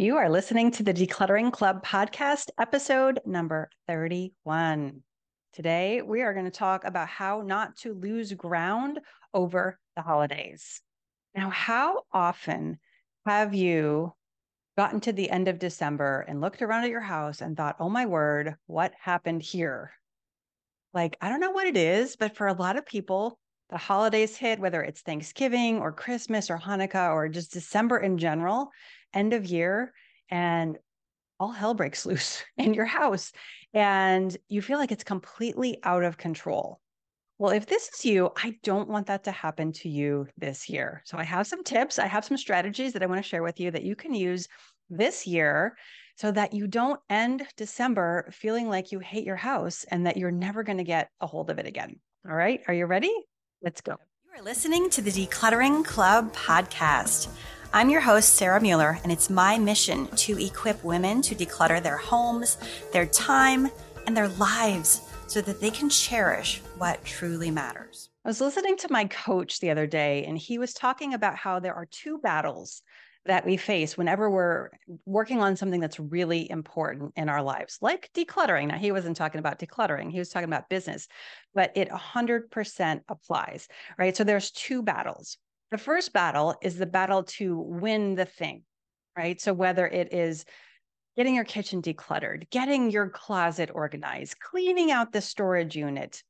You are listening to the Decluttering Club podcast, episode number 31. Today, we are going to talk about how not to lose ground over the holidays. Now, how often have you gotten to the end of December and looked around at your house and thought, oh my word, what happened here? Like, I don't know what it is, but for a lot of people, the holidays hit, whether it's Thanksgiving or Christmas or Hanukkah or just December in general, end of year, and all hell breaks loose in your house. And you feel like it's completely out of control. Well, if this is you, I don't want that to happen to you this year. So I have some tips, I have some strategies that I want to share with you that you can use this year so that you don't end December feeling like you hate your house and that you're never going to get a hold of it again. All right, are you ready? Let's go. You are listening to the Decluttering Club podcast. I'm your host, Sarah Mueller, and it's my mission to equip women to declutter their homes, their time, and their lives so that they can cherish what truly matters. I was listening to my coach the other day, and he was talking about how there are two battles that we face whenever we're working on something that's really important in our lives, like decluttering. Now, he wasn't talking about decluttering, he was talking about business, but it 100% applies, right? So there's two battles. The first battle is the battle to win the thing, right? So whether it is getting your kitchen decluttered, getting your closet organized, cleaning out the storage unit,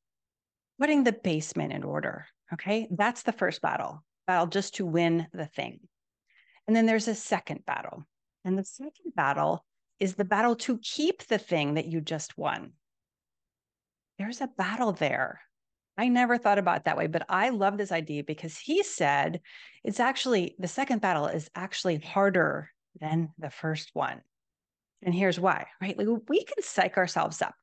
putting the basement in order, okay? That's the first battle, battle just to win the thing. And then there's a second battle. And the second battle is the battle to keep the thing that you just won. There's a battle there. I never thought about it that way, but I love this idea because he said it's actually the second battle is actually harder than the first one. And here's why, right? Like we can psych ourselves up.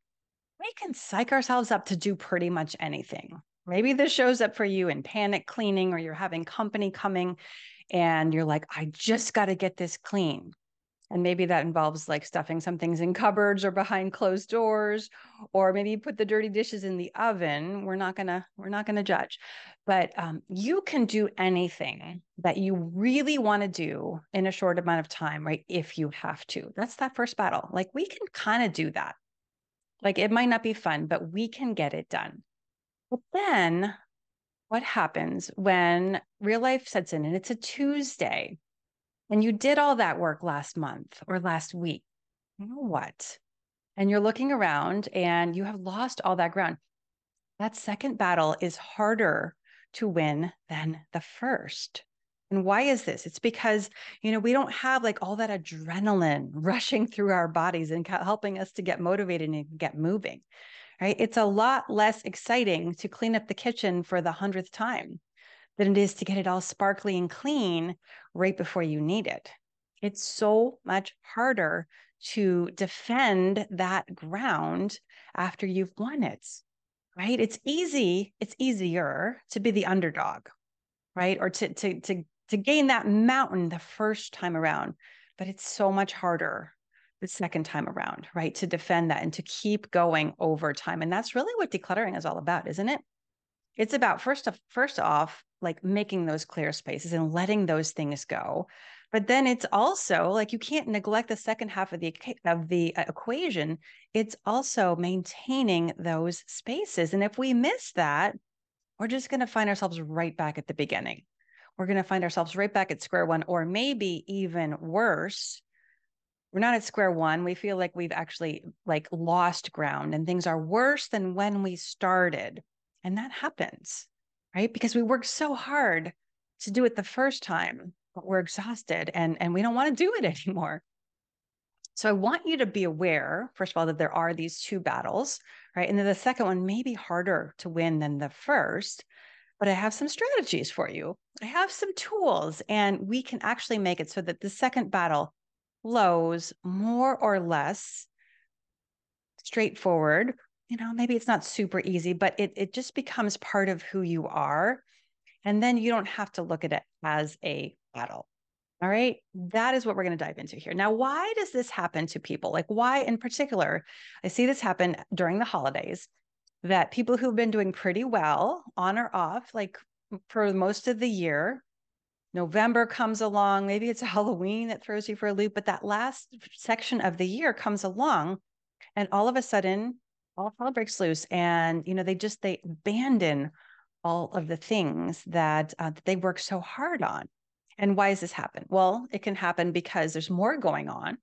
We can psych ourselves up to do pretty much anything. Maybe this shows up for you in panic cleaning or you're having company coming and you're like, I just got to get this clean. And maybe that involves like stuffing some things in cupboards or behind closed doors, or maybe you put the dirty dishes in the oven. We're not gonna we're not gonna judge, but um, you can do anything that you really want to do in a short amount of time, right? If you have to, that's that first battle. Like we can kind of do that. Like it might not be fun, but we can get it done. But then what happens when real life sets in and it's a Tuesday and you did all that work last month or last week? You know what? And you're looking around and you have lost all that ground. That second battle is harder to win than the first. And why is this? It's because, you know, we don't have like all that adrenaline rushing through our bodies and helping us to get motivated and get moving right? It's a lot less exciting to clean up the kitchen for the hundredth time than it is to get it all sparkly and clean right before you need it. It's so much harder to defend that ground after you've won it, right? It's easy, it's easier to be the underdog, right? Or to to to to gain that mountain the first time around, but it's so much harder the second time around, right? To defend that and to keep going over time. And that's really what decluttering is all about, isn't it? It's about first of, first off, like making those clear spaces and letting those things go. But then it's also like you can't neglect the second half of the of the uh, equation. It's also maintaining those spaces. And if we miss that, we're just going to find ourselves right back at the beginning. We're going to find ourselves right back at square one, or maybe even worse, we're not at square one we feel like we've actually like lost ground and things are worse than when we started and that happens right because we worked so hard to do it the first time but we're exhausted and and we don't want to do it anymore so i want you to be aware first of all that there are these two battles right and then the second one may be harder to win than the first but I have some strategies for you. I have some tools, and we can actually make it so that the second battle flows more or less straightforward. You know, maybe it's not super easy, but it, it just becomes part of who you are. And then you don't have to look at it as a battle. All right. That is what we're going to dive into here. Now, why does this happen to people? Like, why in particular? I see this happen during the holidays that people who've been doing pretty well on or off, like for most of the year, November comes along, maybe it's Halloween that throws you for a loop, but that last section of the year comes along and all of a sudden all hell breaks loose and you know they just they abandon all of the things that, uh, that they work so hard on. And why does this happen? Well, it can happen because there's more going on.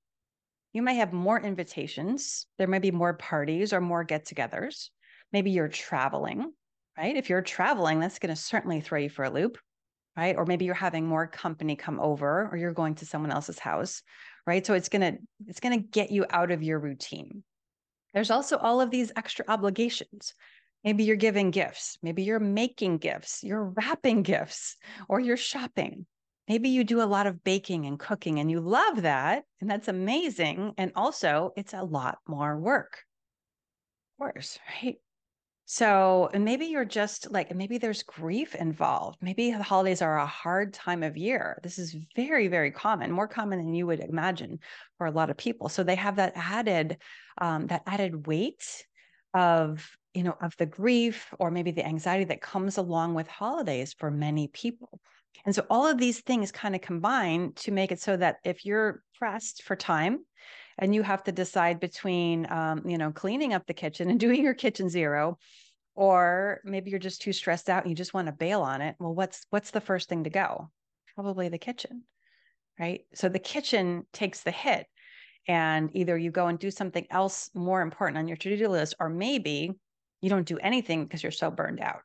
You may have more invitations. There may be more parties or more get togethers. Maybe you're traveling, right? If you're traveling, that's going to certainly throw you for a loop, right? Or maybe you're having more company come over or you're going to someone else's house, right? So it's going to it's going to get you out of your routine. There's also all of these extra obligations. Maybe you're giving gifts. Maybe you're making gifts. You're wrapping gifts or you're shopping. Maybe you do a lot of baking and cooking and you love that. And that's amazing. And also, it's a lot more work. Of course, right? So, maybe you're just like, maybe there's grief involved. Maybe the holidays are a hard time of year. This is very, very common, more common than you would imagine for a lot of people. So they have that added, um, that added weight of you know of the grief or maybe the anxiety that comes along with holidays for many people and so all of these things kind of combine to make it so that if you're pressed for time and you have to decide between um, you know cleaning up the kitchen and doing your kitchen zero or maybe you're just too stressed out and you just want to bail on it well what's what's the first thing to go? Probably the kitchen right? So the kitchen takes the hit and either you go and do something else more important on your to-do list or maybe you don't do anything because you're so burned out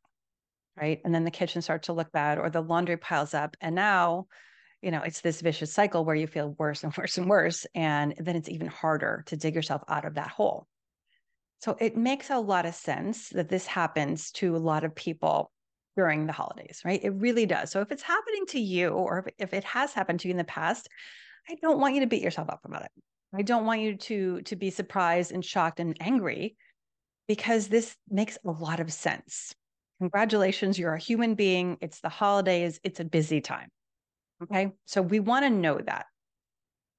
right? And then the kitchen starts to look bad or the laundry piles up and now you know it's this vicious cycle where you feel worse and worse and worse and then it's even harder to dig yourself out of that hole so it makes a lot of sense that this happens to a lot of people during the holidays right it really does so if it's happening to you or if it has happened to you in the past i don't want you to beat yourself up about it i don't want you to to be surprised and shocked and angry because this makes a lot of sense. Congratulations, you're a human being. It's the holidays, it's a busy time. Okay. So we want to know that.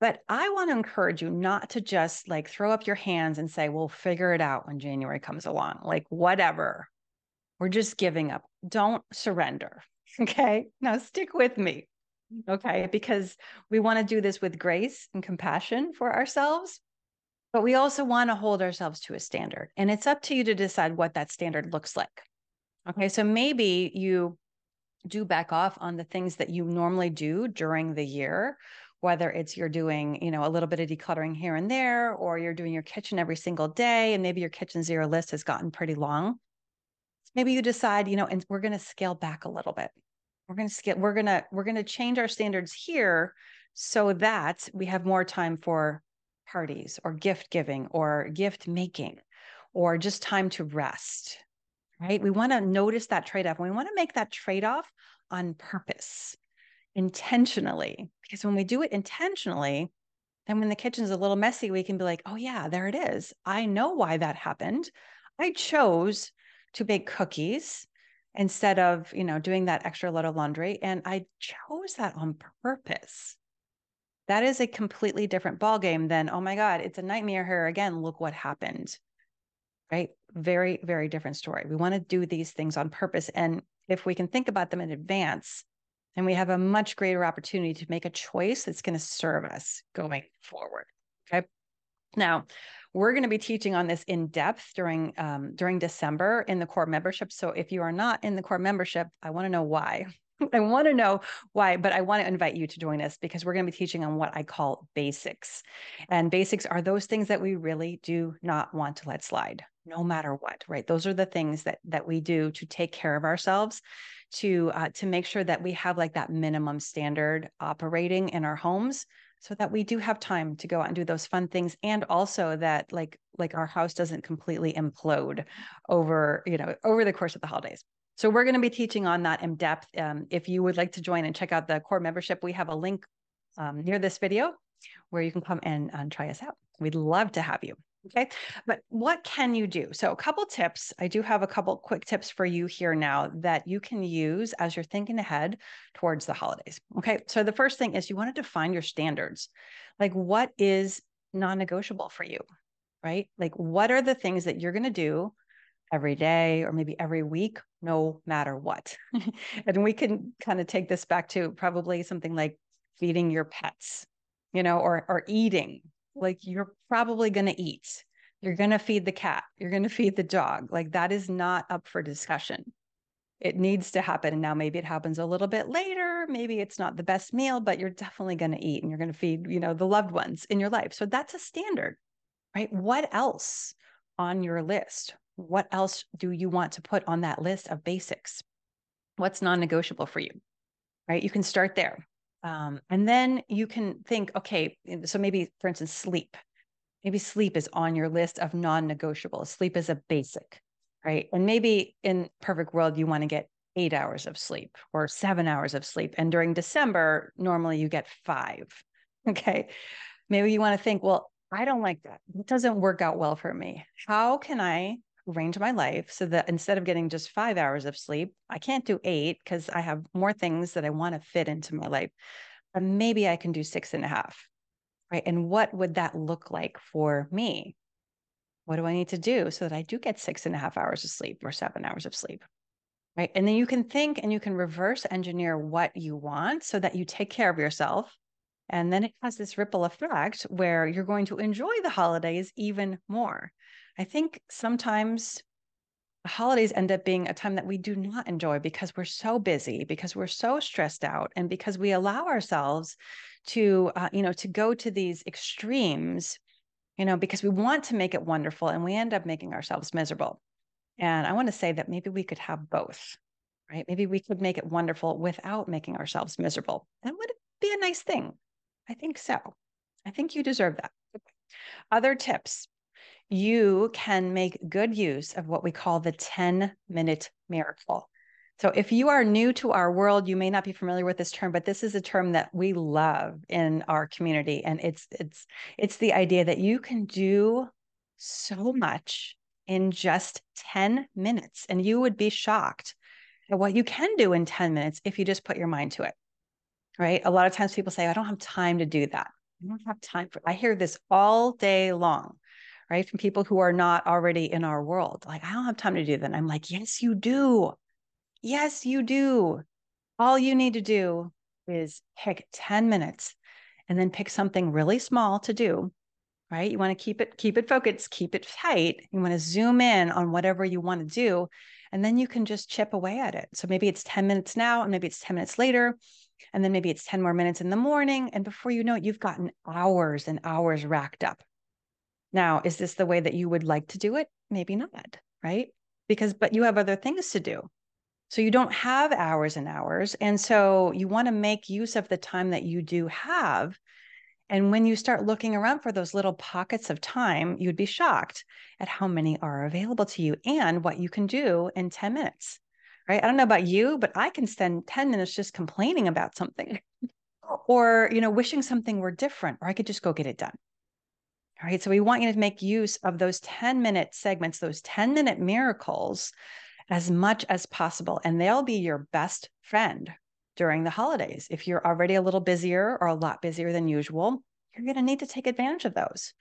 But I want to encourage you not to just like throw up your hands and say, we'll figure it out when January comes along, like whatever. We're just giving up. Don't surrender. Okay. Now stick with me. Okay. Because we want to do this with grace and compassion for ourselves but we also want to hold ourselves to a standard. And it's up to you to decide what that standard looks like. Okay. So maybe you do back off on the things that you normally do during the year whether it's you're doing you know a little bit of decluttering here and there or you're doing your kitchen every single day and maybe your kitchen zero list has gotten pretty long. Maybe you decide you know and we're going to scale back a little bit. We're going to scale we're going to we're going to change our standards here so that we have more time for parties or gift giving or gift making or just time to rest, right? We want to notice that trade off. We want to make that trade off on purpose, intentionally, because when we do it intentionally, then when the kitchen's a little messy, we can be like, oh, yeah, there it is. I know why that happened. I chose to bake cookies instead of, you know, doing that extra load of laundry. And I chose that on purpose that is a completely different ballgame than oh my god it's a nightmare here again look what happened right very very different story. We want to do these things on purpose and if we can think about them in advance and we have a much greater opportunity to make a choice that's going to serve us going forward okay? Now we're going to be teaching on this in depth during um, during december in the core membership so if you are not in the core membership i want to know why. I want to know why, but I want to invite you to join us because we're going to be teaching on what I call basics. And basics are those things that we really do not want to let slide no matter what, right? Those are the things that that we do to take care of ourselves to uh, to make sure that we have like that minimum standard operating in our homes so that we do have time to go out and do those fun things and also that like like our house doesn't completely implode over you know over the course of the holidays so we're going to be teaching on that in depth. Um, if you would like to join and check out the core membership, we have a link um, near this video where you can come and, and try us out. We'd love to have you. Okay. But what can you do? So, a couple tips. I do have a couple quick tips for you here now that you can use as you're thinking ahead towards the holidays. Okay. So, the first thing is you want to define your standards. Like, what is non negotiable for you? Right? Like, what are the things that you're going to do every day or maybe every week, no matter what. and we can kind of take this back to probably something like feeding your pets, you know, or or eating. Like you're probably going to eat. You're going to feed the cat. You're going to feed the dog. Like that is not up for discussion. It needs to happen. And now maybe it happens a little bit later. Maybe it's not the best meal, but you're definitely going to eat and you're going to feed, you know, the loved ones in your life. So that's a standard, right? What else on your list? What else do you want to put on that list of basics? What's non negotiable for you? Right? You can start there. Um, and then you can think, okay, so maybe, for instance, sleep. Maybe sleep is on your list of non negotiable. Sleep is a basic, right? And maybe in perfect world, you want to get eight hours of sleep or seven hours of sleep. And during December, normally you get five. Okay. Maybe you want to think, well, I don't like that. It doesn't work out well for me. How can I arrange my life so that instead of getting just five hours of sleep, I can't do eight because I have more things that I want to fit into my life. But maybe I can do six and a half. Right. And what would that look like for me? What do I need to do so that I do get six and a half hours of sleep or seven hours of sleep? Right. And then you can think and you can reverse engineer what you want so that you take care of yourself. And then it has this ripple effect where you're going to enjoy the holidays even more. I think sometimes the holidays end up being a time that we do not enjoy because we're so busy, because we're so stressed out, and because we allow ourselves to, uh, you know, to go to these extremes, you know, because we want to make it wonderful and we end up making ourselves miserable. And I want to say that maybe we could have both, right? Maybe we could make it wonderful without making ourselves miserable. That would be a nice thing. I think so. I think you deserve that. Other tips you can make good use of what we call the 10 minute miracle. So, if you are new to our world, you may not be familiar with this term, but this is a term that we love in our community, and it's it's it's the idea that you can do so much in just 10 minutes, and you would be shocked at what you can do in 10 minutes if you just put your mind to it. Right? A lot of times people say, "I don't have time to do that." I don't have time for. I hear this all day long right? From people who are not already in our world. Like, I don't have time to do that. And I'm like, yes, you do. Yes, you do. All you need to do is pick 10 minutes and then pick something really small to do right you want to keep it keep it focused keep it tight you want to zoom in on whatever you want to do and then you can just chip away at it so maybe it's 10 minutes now and maybe it's 10 minutes later and then maybe it's 10 more minutes in the morning and before you know it you've gotten hours and hours racked up now, is this the way that you would like to do it? Maybe not, right? Because, but you have other things to do. So you don't have hours and hours. And so you want to make use of the time that you do have. And when you start looking around for those little pockets of time, you'd be shocked at how many are available to you and what you can do in 10 minutes. Right. I don't know about you, but I can spend 10 minutes just complaining about something or, you know, wishing something were different, or I could just go get it done. All right. So we want you to make use of those 10 minute segments, those 10 minute miracles as much as possible. And they'll be your best friend during the holidays. If you're already a little busier or a lot busier than usual, you're going to need to take advantage of those.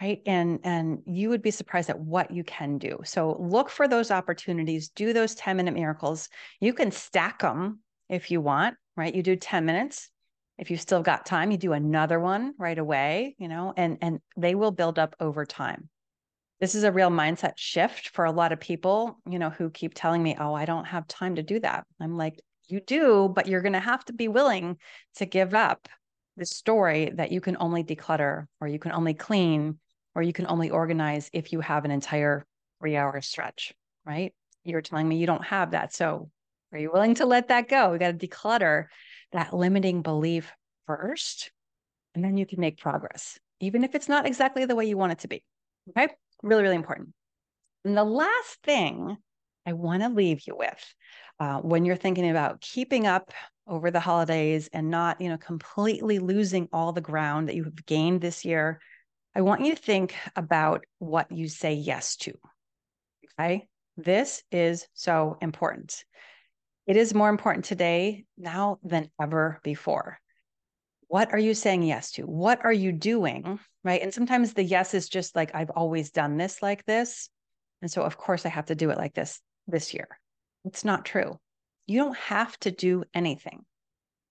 Right. And and you would be surprised at what you can do. So look for those opportunities, do those 10 minute miracles. You can stack them if you want, right? You do 10 minutes, if you've still got time you do another one right away you know and and they will build up over time. This is a real mindset shift for a lot of people you know who keep telling me oh i don't have time to do that. I'm like you do but you're going to have to be willing to give up the story that you can only declutter or you can only clean or you can only organize if you have an entire three hour stretch right? You're telling me you don't have that so are you willing to let that go? We got to declutter that limiting belief first, and then you can make progress, even if it's not exactly the way you want it to be. Okay. Really, really important. And the last thing I want to leave you with uh, when you're thinking about keeping up over the holidays and not, you know, completely losing all the ground that you have gained this year, I want you to think about what you say yes to. Okay. This is so important. It is more important today now than ever before. What are you saying yes to? What are you doing? Right. And sometimes the yes is just like, I've always done this like this. And so, of course, I have to do it like this this year. It's not true. You don't have to do anything.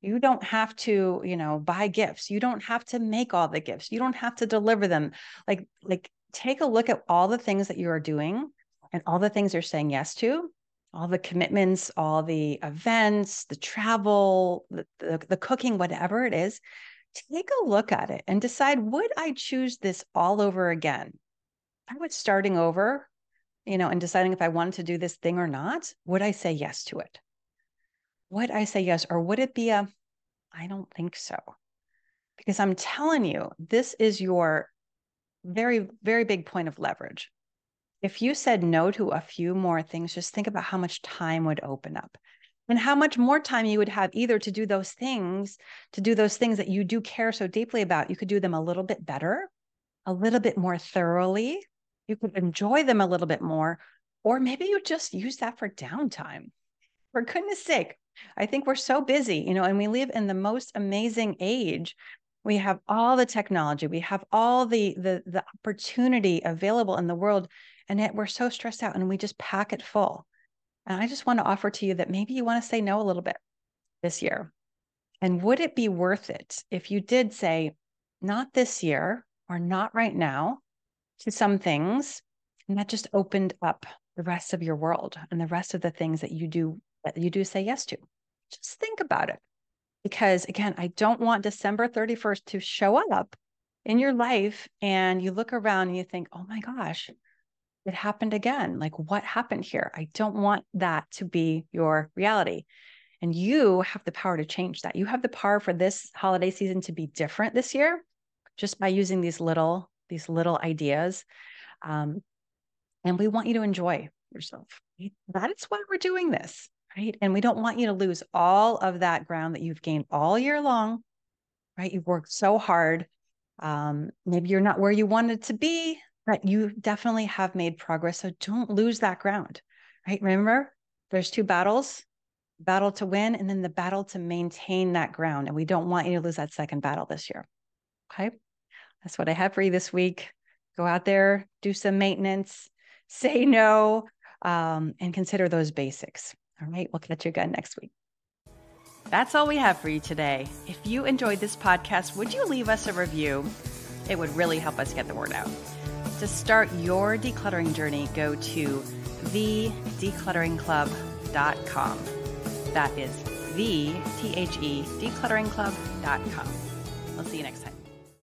You don't have to, you know, buy gifts. You don't have to make all the gifts. You don't have to deliver them. Like, like take a look at all the things that you are doing and all the things you're saying yes to, all the commitments, all the events, the travel, the, the, the cooking, whatever it is. Take a look at it and decide would I choose this all over again? If I was starting over, you know, and deciding if I wanted to do this thing or not, would I say yes to it? Would I say yes? Or would it be a, I don't think so? Because I'm telling you, this is your very, very big point of leverage. If you said no to a few more things, just think about how much time would open up and how much more time you would have either to do those things, to do those things that you do care so deeply about. You could do them a little bit better, a little bit more thoroughly. You could enjoy them a little bit more, or maybe you just use that for downtime. For goodness sake, I think we're so busy, you know, and we live in the most amazing age we have all the technology we have all the the the opportunity available in the world and yet we're so stressed out and we just pack it full. And i just want to offer to you that maybe you want to say no a little bit this year. And would it be worth it if you did say not this year or not right now to some things and that just opened up the rest of your world and the rest of the things that you do that you do say yes to? Just think about it. Because again, I don't want December 31st to show up in your life and you look around and you think, oh my gosh, it happened again. Like, what happened here? I don't want that to be your reality. And you have the power to change that. You have the power for this holiday season to be different this year just by using these little, these little ideas. Um, and we want you to enjoy yourself. That is why we're doing this right? And we don't want you to lose all of that ground that you've gained all year long, right? You've worked so hard. Um, maybe you're not where you wanted to be, but you definitely have made progress. So don't lose that ground, right? Remember, there's two battles battle to win and then the battle to maintain that ground. And we don't want you to lose that second battle this year. Okay. That's what I have for you this week. Go out there, do some maintenance, say no, um, and consider those basics. All right, we'll catch you again next week. That's all we have for you today. If you enjoyed this podcast, would you leave us a review? It would really help us get the word out. To start your decluttering journey, go to thedeclutteringclub.com. That is the T H E declutteringclub.com. We'll see you next time.